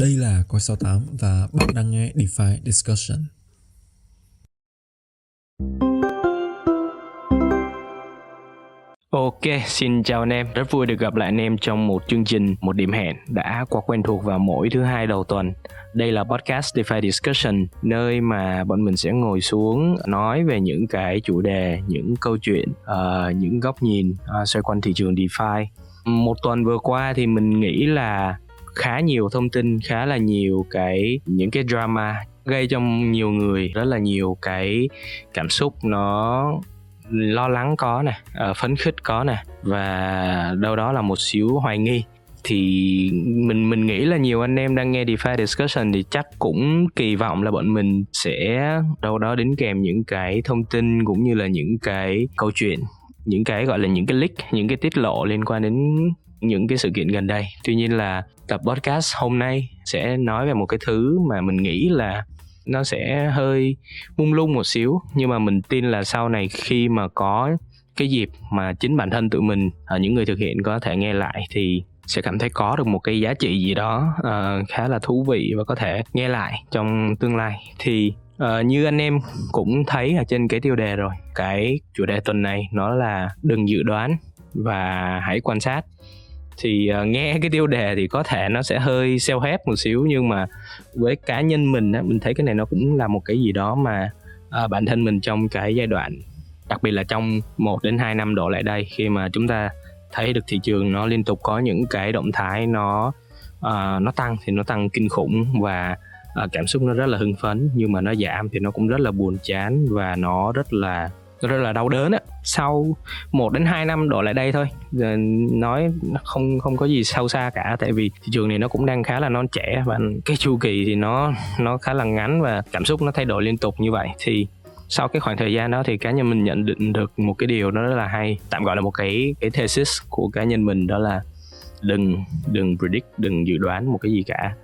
Đây là Coi 68 và bạn đang nghe DeFi Discussion. Ok, xin chào anh em. Rất vui được gặp lại anh em trong một chương trình, một điểm hẹn đã quá quen thuộc vào mỗi thứ hai đầu tuần. Đây là podcast DeFi Discussion, nơi mà bọn mình sẽ ngồi xuống nói về những cái chủ đề, những câu chuyện, uh, những góc nhìn uh, xoay quanh thị trường DeFi. Một tuần vừa qua thì mình nghĩ là khá nhiều thông tin, khá là nhiều cái, những cái drama gây cho nhiều người, rất là nhiều cái cảm xúc nó lo lắng có nè ờ, phấn khích có nè, và đâu đó là một xíu hoài nghi. Thì mình mình nghĩ là nhiều anh em đang nghe DeFi discussion thì chắc cũng kỳ vọng là bọn mình sẽ đâu đó đến kèm những cái thông tin cũng như là những cái câu chuyện, những cái gọi là những cái leak, những cái tiết lộ liên quan đến những cái sự kiện gần đây. Tuy nhiên là tập podcast hôm nay sẽ nói về một cái thứ mà mình nghĩ là nó sẽ hơi mung lung một xíu nhưng mà mình tin là sau này khi mà có cái dịp mà chính bản thân tụi mình ở những người thực hiện có thể nghe lại thì sẽ cảm thấy có được một cái giá trị gì đó uh, khá là thú vị và có thể nghe lại trong tương lai. Thì uh, như anh em cũng thấy ở trên cái tiêu đề rồi cái chủ đề tuần này nó là đừng dự đoán và hãy quan sát thì uh, nghe cái tiêu đề thì có thể nó sẽ hơi self help một xíu nhưng mà với cá nhân mình á mình thấy cái này nó cũng là một cái gì đó mà uh, bản thân mình trong cái giai đoạn đặc biệt là trong 1 đến 2 năm đổ lại đây khi mà chúng ta thấy được thị trường nó liên tục có những cái động thái nó uh, nó tăng thì nó tăng kinh khủng và uh, cảm xúc nó rất là hưng phấn nhưng mà nó giảm thì nó cũng rất là buồn chán và nó rất là rất là đau đớn á. Sau 1 đến 2 năm đổ lại đây thôi. Giờ nói không không có gì sâu xa cả tại vì thị trường này nó cũng đang khá là non trẻ và cái chu kỳ thì nó nó khá là ngắn và cảm xúc nó thay đổi liên tục như vậy. Thì sau cái khoảng thời gian đó thì cá nhân mình nhận định được một cái điều đó rất là hay tạm gọi là một cái cái thesis của cá nhân mình đó là đừng đừng predict đừng dự đoán một cái gì cả.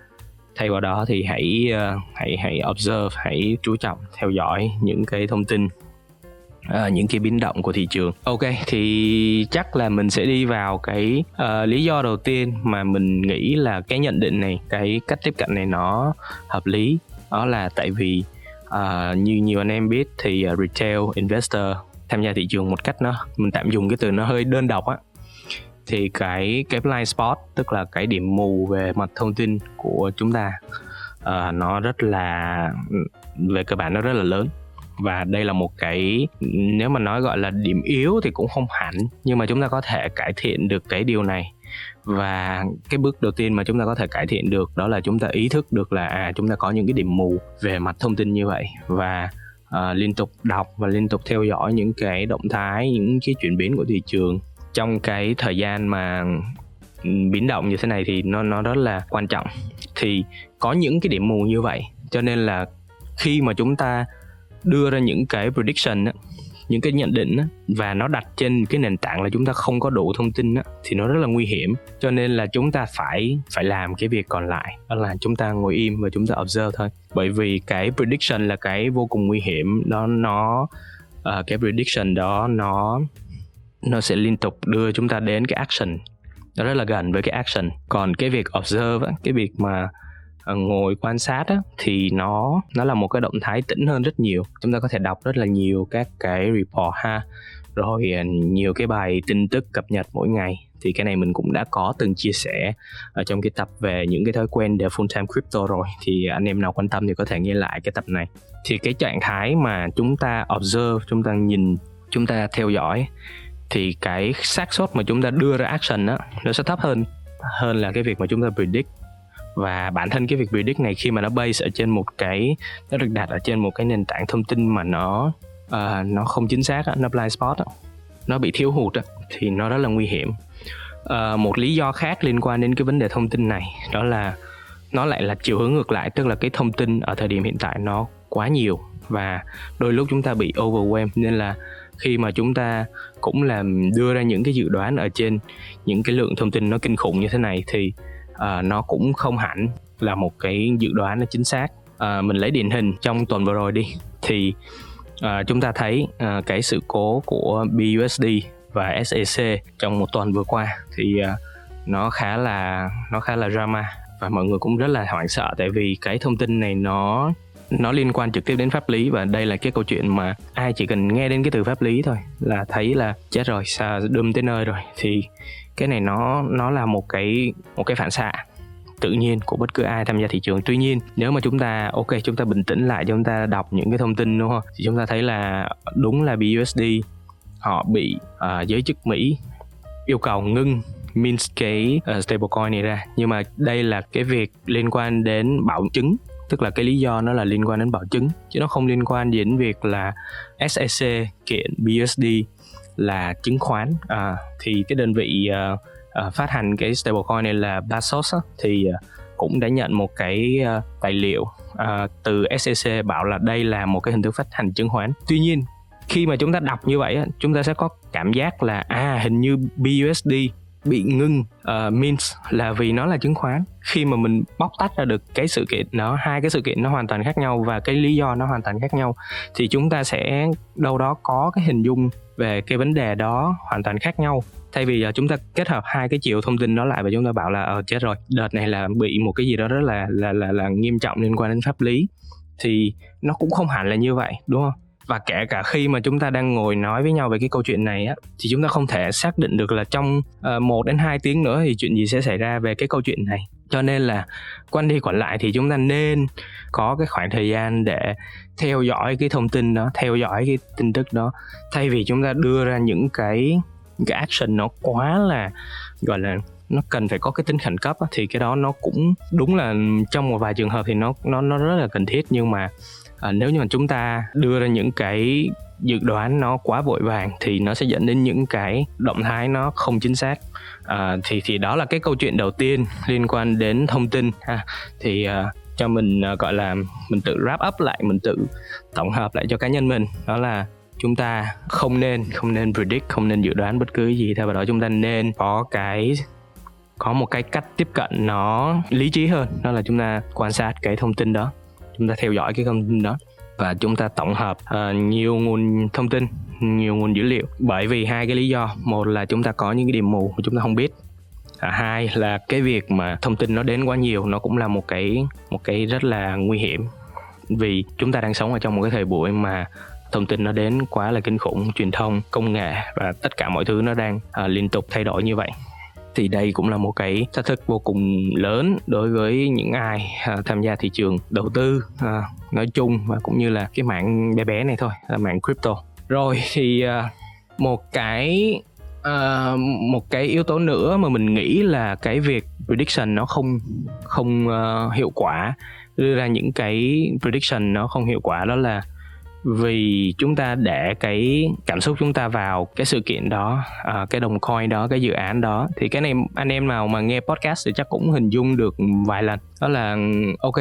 Thay vào đó thì hãy uh, hãy hãy observe hãy chú trọng theo dõi những cái thông tin à, những cái biến động của thị trường. Ok thì chắc là mình sẽ đi vào cái uh, lý do đầu tiên mà mình nghĩ là cái nhận định này cái cách tiếp cận này nó hợp lý. Đó là tại vì uh, như nhiều anh em biết thì uh, retail investor tham gia thị trường một cách nó mình tạm dùng cái từ nó hơi đơn độc á. Thì cái cái blind spot tức là cái điểm mù về mặt thông tin của chúng ta uh, nó rất là ừ, về cơ bản nó rất là lớn và đây là một cái nếu mà nói gọi là điểm yếu thì cũng không hẳn nhưng mà chúng ta có thể cải thiện được cái điều này. Và cái bước đầu tiên mà chúng ta có thể cải thiện được đó là chúng ta ý thức được là à chúng ta có những cái điểm mù về mặt thông tin như vậy. Và uh, liên tục đọc và liên tục theo dõi những cái động thái những cái chuyển biến của thị trường. Trong cái thời gian mà ừ, biến động như thế này thì nó nó rất là quan trọng. Thì có những cái điểm mù như vậy cho nên là khi mà chúng ta đưa ra những cái prediction á, những cái nhận định á, và nó đặt trên cái nền tảng là chúng ta không có đủ thông tin á, thì nó rất là nguy hiểm. Cho nên là chúng ta phải phải làm cái việc còn lại đó là chúng ta ngồi im và chúng ta observe thôi. Bởi vì cái prediction là cái vô cùng nguy hiểm đó nó uh, cái prediction đó nó nó sẽ liên tục đưa chúng ta đến cái action. Nó rất là gần với cái action. Còn cái việc observe cái việc mà Ờ, ngồi quan sát á, thì nó nó là một cái động thái tĩnh hơn rất nhiều. Chúng ta có thể đọc rất là nhiều các cái report ha. Rồi ờ, nhiều cái bài tin tức cập nhật mỗi ngày. Thì cái này mình cũng đã có từng chia sẻ ở trong cái tập về những cái thói quen để full time crypto rồi. Thì anh em nào quan tâm thì có thể nghe lại cái tập này. Thì cái trạng thái mà chúng ta observe chúng ta nhìn chúng ta theo dõi thì cái xác suất mà chúng ta đưa ra action á nó sẽ thấp hơn hơn là cái việc mà chúng ta predict và bản thân cái việc predict này khi mà nó base ở trên một cái nó được đặt ở trên một cái nền tảng thông tin mà nó uh, nó không chính xác nó blind spot nó bị thiếu hụt thì nó rất là nguy hiểm. Uh, một lý do khác liên quan đến cái vấn đề thông tin này đó là nó lại là chiều hướng ngược lại tức là cái thông tin ở thời điểm hiện tại nó quá nhiều và đôi lúc chúng ta bị overwhelm. Nên là khi mà chúng ta cũng làm đưa ra những cái dự đoán ở trên những cái lượng thông tin nó kinh khủng như thế này thì uh, nó cũng không hẳn là một cái dự đoán nó chính xác. Uh, mình lấy điển hình trong tuần vừa rồi đi. Thì uh, chúng ta thấy uh, cái sự cố của BUSD và SEC trong một tuần vừa qua thì uh, nó khá là nó khá là drama và mọi người cũng rất là hoảng sợ tại vì cái thông tin này nó nó liên quan trực tiếp đến pháp lý và đây là cái câu chuyện mà ai chỉ cần nghe đến cái từ pháp lý thôi là thấy là chết rồi sao đâm tới nơi rồi. Thì cái này nó nó là một cái một cái phản xạ tự nhiên của bất cứ ai tham gia thị trường. Tuy nhiên nếu mà chúng ta ok chúng ta bình tĩnh lại chúng ta đọc những cái thông tin đúng không? Thì chúng ta thấy là đúng là BUSD họ bị uh, giới chức Mỹ yêu cầu ngưng mint cái uh, stablecoin này ra. Nhưng mà đây là cái việc liên quan đến bảo chứng tức là cái lý do nó là liên quan đến bảo chứng chứ nó không liên quan đến việc là SEC kiện BUSD là chứng khoán. À, thì cái đơn vị uh, uh, phát hành cái stablecoin này là Basos á, thì uh, cũng đã nhận một cái uh, tài liệu uh, từ SEC bảo là đây là một cái hình thức phát hành chứng khoán. Tuy nhiên khi mà chúng ta đọc như vậy chúng ta sẽ có cảm giác là à hình như BUSD bị ngưng uh, means là vì nó là chứng khoán. Khi mà mình bóc tách ra được cái sự kiện nó hai cái sự kiện nó hoàn toàn khác nhau và cái lý do nó hoàn toàn khác nhau thì chúng ta sẽ đâu đó có cái hình dung về cái vấn đề đó hoàn toàn khác nhau. Thay vì uh, chúng ta kết hợp hai cái chiều thông tin đó lại và chúng ta bảo là ờ chết rồi đợt này là bị một cái gì đó rất là là là là nghiêm trọng liên quan đến pháp lý thì nó cũng không hẳn là như vậy đúng không? Và kể cả khi mà chúng ta đang ngồi nói với nhau về cái câu chuyện này á thì chúng ta không thể xác định được là trong ờ, uh, 1 đến 2 tiếng nữa thì chuyện gì sẽ xảy ra về cái câu chuyện này. Cho nên là quanh đi quẩn lại thì chúng ta nên có cái khoảng thời gian để theo dõi cái thông tin đó theo dõi cái tin tức đó. Thay vì chúng ta đưa ra những cái cái action nó quá là gọi là nó cần phải có cái tính khẩn cấp á, thì cái đó nó cũng đúng là trong một vài trường hợp thì nó nó nó rất là cần thiết. Nhưng mà à, nếu như mà chúng ta đưa ra những cái dự đoán nó quá vội vàng thì nó sẽ dẫn đến những cái động thái nó không chính xác. À, thì thì đó là cái câu chuyện đầu tiên liên quan đến thông tin ha. Thì à, cho mình à, gọi là mình tự wrap up lại mình tự tổng hợp lại cho cá nhân mình đó là chúng ta không nên không nên predict không nên dự đoán bất cứ gì theo vào đó. Chúng ta nên có cái có một cái cách tiếp cận nó lý trí hơn đó là chúng ta quan sát cái thông tin đó chúng ta theo dõi cái thông tin đó. Và chúng ta tổng hợp uh, nhiều nguồn thông tin nhiều nguồn dữ liệu. Bởi vì hai cái lý do một là chúng ta có những cái điểm mù mà chúng ta không biết à, hai là cái việc mà thông tin nó đến quá nhiều nó cũng là một cái một cái rất là nguy hiểm. Vì chúng ta đang sống ở trong một cái thời buổi mà thông tin nó đến quá là kinh khủng truyền thông công nghệ và tất cả mọi thứ nó đang uh, liên tục thay đổi như vậy thì đây cũng là một cái thách thức vô cùng lớn đối với những ai à, tham gia thị trường đầu tư à, nói chung và cũng như là cái mạng bé bé này thôi là mạng crypto. Rồi thì à, một cái một cái yếu tố nữa mà mình nghĩ là cái việc prediction nó không không uh, hiệu quả đưa ra những cái prediction nó không hiệu quả đó là vì chúng ta để cái cảm xúc chúng ta vào cái sự kiện đó uh, cái đồng coin đó cái dự án đó thì cái này anh em nào mà nghe podcast thì chắc cũng hình dung được vài lần. Đó là ok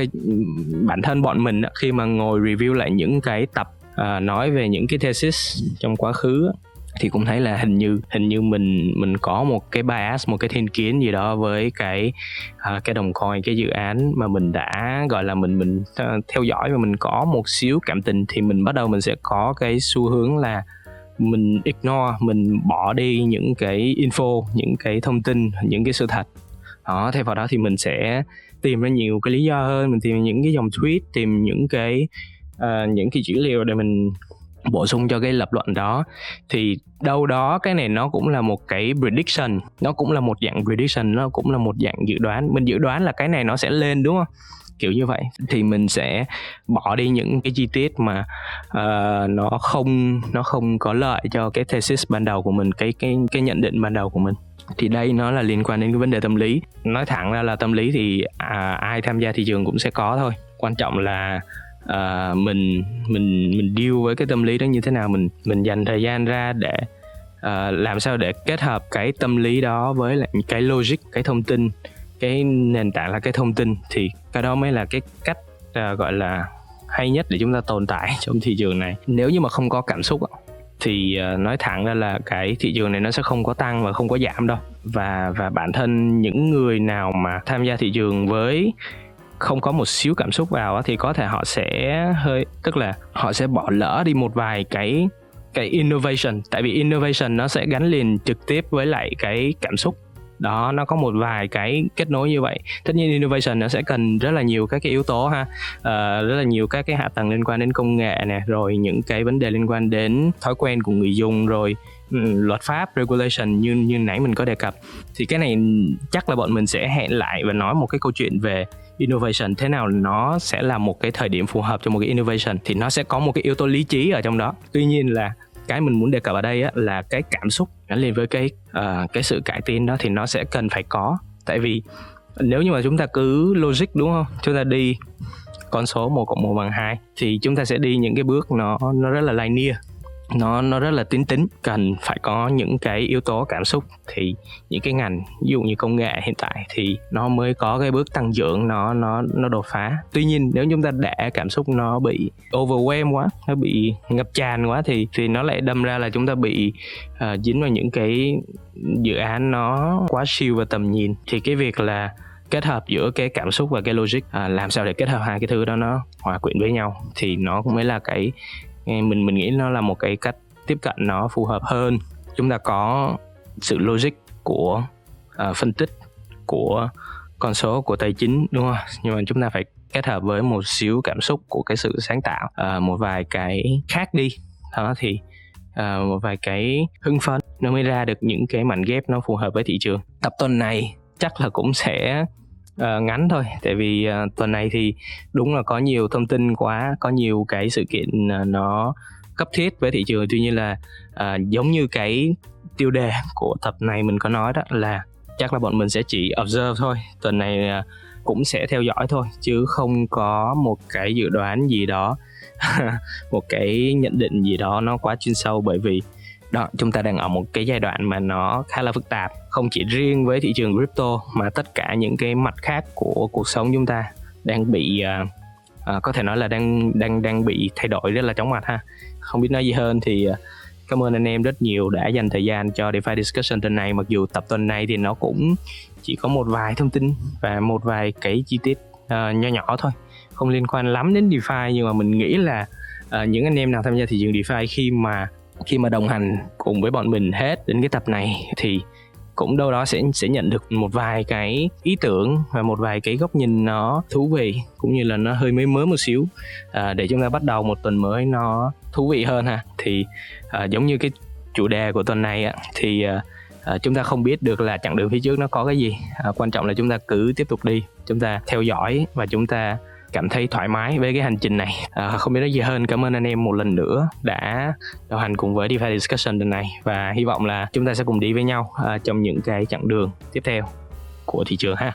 bản thân bọn mình khi mà ngồi review lại những cái tập uh, nói về những cái thesis trong quá khứ thì cũng thấy là hình như hình như mình mình có một cái bias một cái thiên kiến gì đó với cái uh, cái đồng coin cái dự án mà mình đã gọi là mình mình uh, theo dõi và mình có một xíu cảm tình thì mình bắt đầu mình sẽ có cái xu hướng là mình ignore mình bỏ đi những cái info những cái thông tin những cái sự thật. Đó thay vào đó thì mình sẽ tìm ra nhiều cái lý do hơn mình tìm những cái dòng tweet tìm những cái uh, những cái dữ liệu để mình bổ sung cho cái lập luận đó. Thì đâu đó cái này nó cũng là một cái prediction nó cũng là một dạng prediction nó cũng là một dạng dự đoán. Mình dự đoán là cái này nó sẽ lên đúng không? Kiểu như vậy. Thì mình sẽ bỏ đi những cái chi tiết mà uh, nó không nó không có lợi cho cái thesis ban đầu của mình cái cái cái nhận định ban đầu của mình. Thì đây nó là liên quan đến cái vấn đề tâm lý. Nói thẳng ra là tâm lý thì à, ai tham gia thị trường cũng sẽ có thôi. Quan trọng là uh, mình mình mình deal với cái tâm lý đó như thế nào mình mình dành thời gian ra để uh, làm sao để kết hợp cái tâm lý đó với lại cái logic cái thông tin cái nền tảng là cái thông tin thì cái đó mới là cái cách uh, gọi là hay nhất để chúng ta tồn tại trong thị trường này. Nếu như mà không có cảm xúc thì nói thẳng ra là cái thị trường này nó sẽ không có tăng và không có giảm đâu. Và và bản thân những người nào mà tham gia thị trường với không có một xíu cảm xúc vào thì có thể họ sẽ hơi tức là họ sẽ bỏ lỡ đi một vài cái cái innovation. Tại vì innovation nó sẽ gắn liền trực tiếp với lại cái cảm xúc. Đó nó có một vài cái kết nối như vậy. Tất nhiên innovation nó sẽ cần rất là nhiều các cái yếu tố ha. Uh, rất là nhiều các cái hạ tầng liên quan đến công nghệ nè rồi những cái vấn đề liên quan đến thói quen của người dùng rồi Ừ, luật pháp regulation như như nãy mình có đề cập thì cái này chắc là bọn mình sẽ hẹn lại và nói một cái câu chuyện về innovation. Thế nào nó sẽ là một cái thời điểm phù hợp cho một cái innovation thì nó sẽ có một cái yếu tố lý trí ở trong đó. Tuy nhiên là cái mình muốn đề cập ở đây á, là cái cảm xúc gắn liền với cái uh, cái sự cải tiến đó thì nó sẽ cần phải có. Tại vì nếu như mà chúng ta cứ logic đúng không? Chúng ta đi con số 1 cộng 1 bằng 2 thì chúng ta sẽ đi những cái bước nó nó rất là linear nó nó rất là tính tính cần phải có những cái yếu tố cảm xúc. Thì những cái ngành ví dụ như công nghệ hiện tại thì nó mới có cái bước tăng trưởng nó nó nó đột phá. Tuy nhiên nếu chúng ta để cảm xúc nó bị overwhelm quá nó bị ngập tràn quá thì thì nó lại đâm ra là chúng ta bị uh, dính vào những cái dự án nó quá siêu và tầm nhìn. Thì cái việc là kết hợp giữa cái cảm xúc và cái logic à, làm sao để kết hợp hai cái thứ đó nó hòa quyện với nhau thì nó cũng mới là cái mình mình nghĩ nó là một cái cách tiếp cận nó phù hợp hơn. Chúng ta có sự logic của uh, phân tích của con số của tài chính đúng không? Nhưng mà chúng ta phải kết hợp với một xíu cảm xúc của cái sự sáng tạo uh, một vài cái khác đi. Đó thì uh, một vài cái hưng phấn nó mới ra được những cái mảnh ghép nó phù hợp với thị trường. Tập tuần này chắc là cũng sẽ uh, ngắn thôi tại vì uh, tuần này thì đúng là có nhiều thông tin quá có nhiều cái sự kiện uh, nó cấp thiết với thị trường. Tuy nhiên là uh, giống như cái tiêu đề của tập này mình có nói đó là chắc là bọn mình sẽ chỉ observe thôi tuần này uh, cũng sẽ theo dõi thôi chứ không có một cái dự đoán gì đó một cái nhận định gì đó nó quá chuyên sâu. Bởi vì đó chúng ta đang ở một cái giai đoạn mà nó khá là phức tạp không chỉ riêng với thị trường crypto mà tất cả những cái mặt khác của cuộc sống chúng ta đang bị uh, uh, có thể nói là đang đang đang bị thay đổi rất là chóng mặt ha. Không biết nói gì hơn thì uh, cảm ơn anh em rất nhiều đã dành thời gian cho DeFi discussion tuần này. Mặc dù tập tuần này thì nó cũng chỉ có một vài thông tin và một vài cái chi tiết uh, nho nhỏ thôi không liên quan lắm đến DeFi nhưng mà mình nghĩ là uh, những anh em nào tham gia thị trường DeFi khi mà khi mà đồng hành cùng với bọn mình hết đến cái tập này thì cũng đâu đó sẽ sẽ nhận được một vài cái ý tưởng và một vài cái góc nhìn nó thú vị cũng như là nó hơi mới mới một xíu. À, để chúng ta bắt đầu một tuần mới nó thú vị hơn ha. Thì à, giống như cái chủ đề của tuần này á, thì à, à, chúng ta không biết được là chặng đường phía trước nó có cái gì. À, quan trọng là chúng ta cứ tiếp tục đi chúng ta theo dõi và chúng ta cảm thấy thoải mái với cái hành trình này. À, không biết nói gì hơn. Cảm ơn anh em một lần nữa đã đồng hành cùng với DeFi Discussion lần này và hy vọng là chúng ta sẽ cùng đi với nhau à, trong những cái chặng đường tiếp theo của thị trường ha.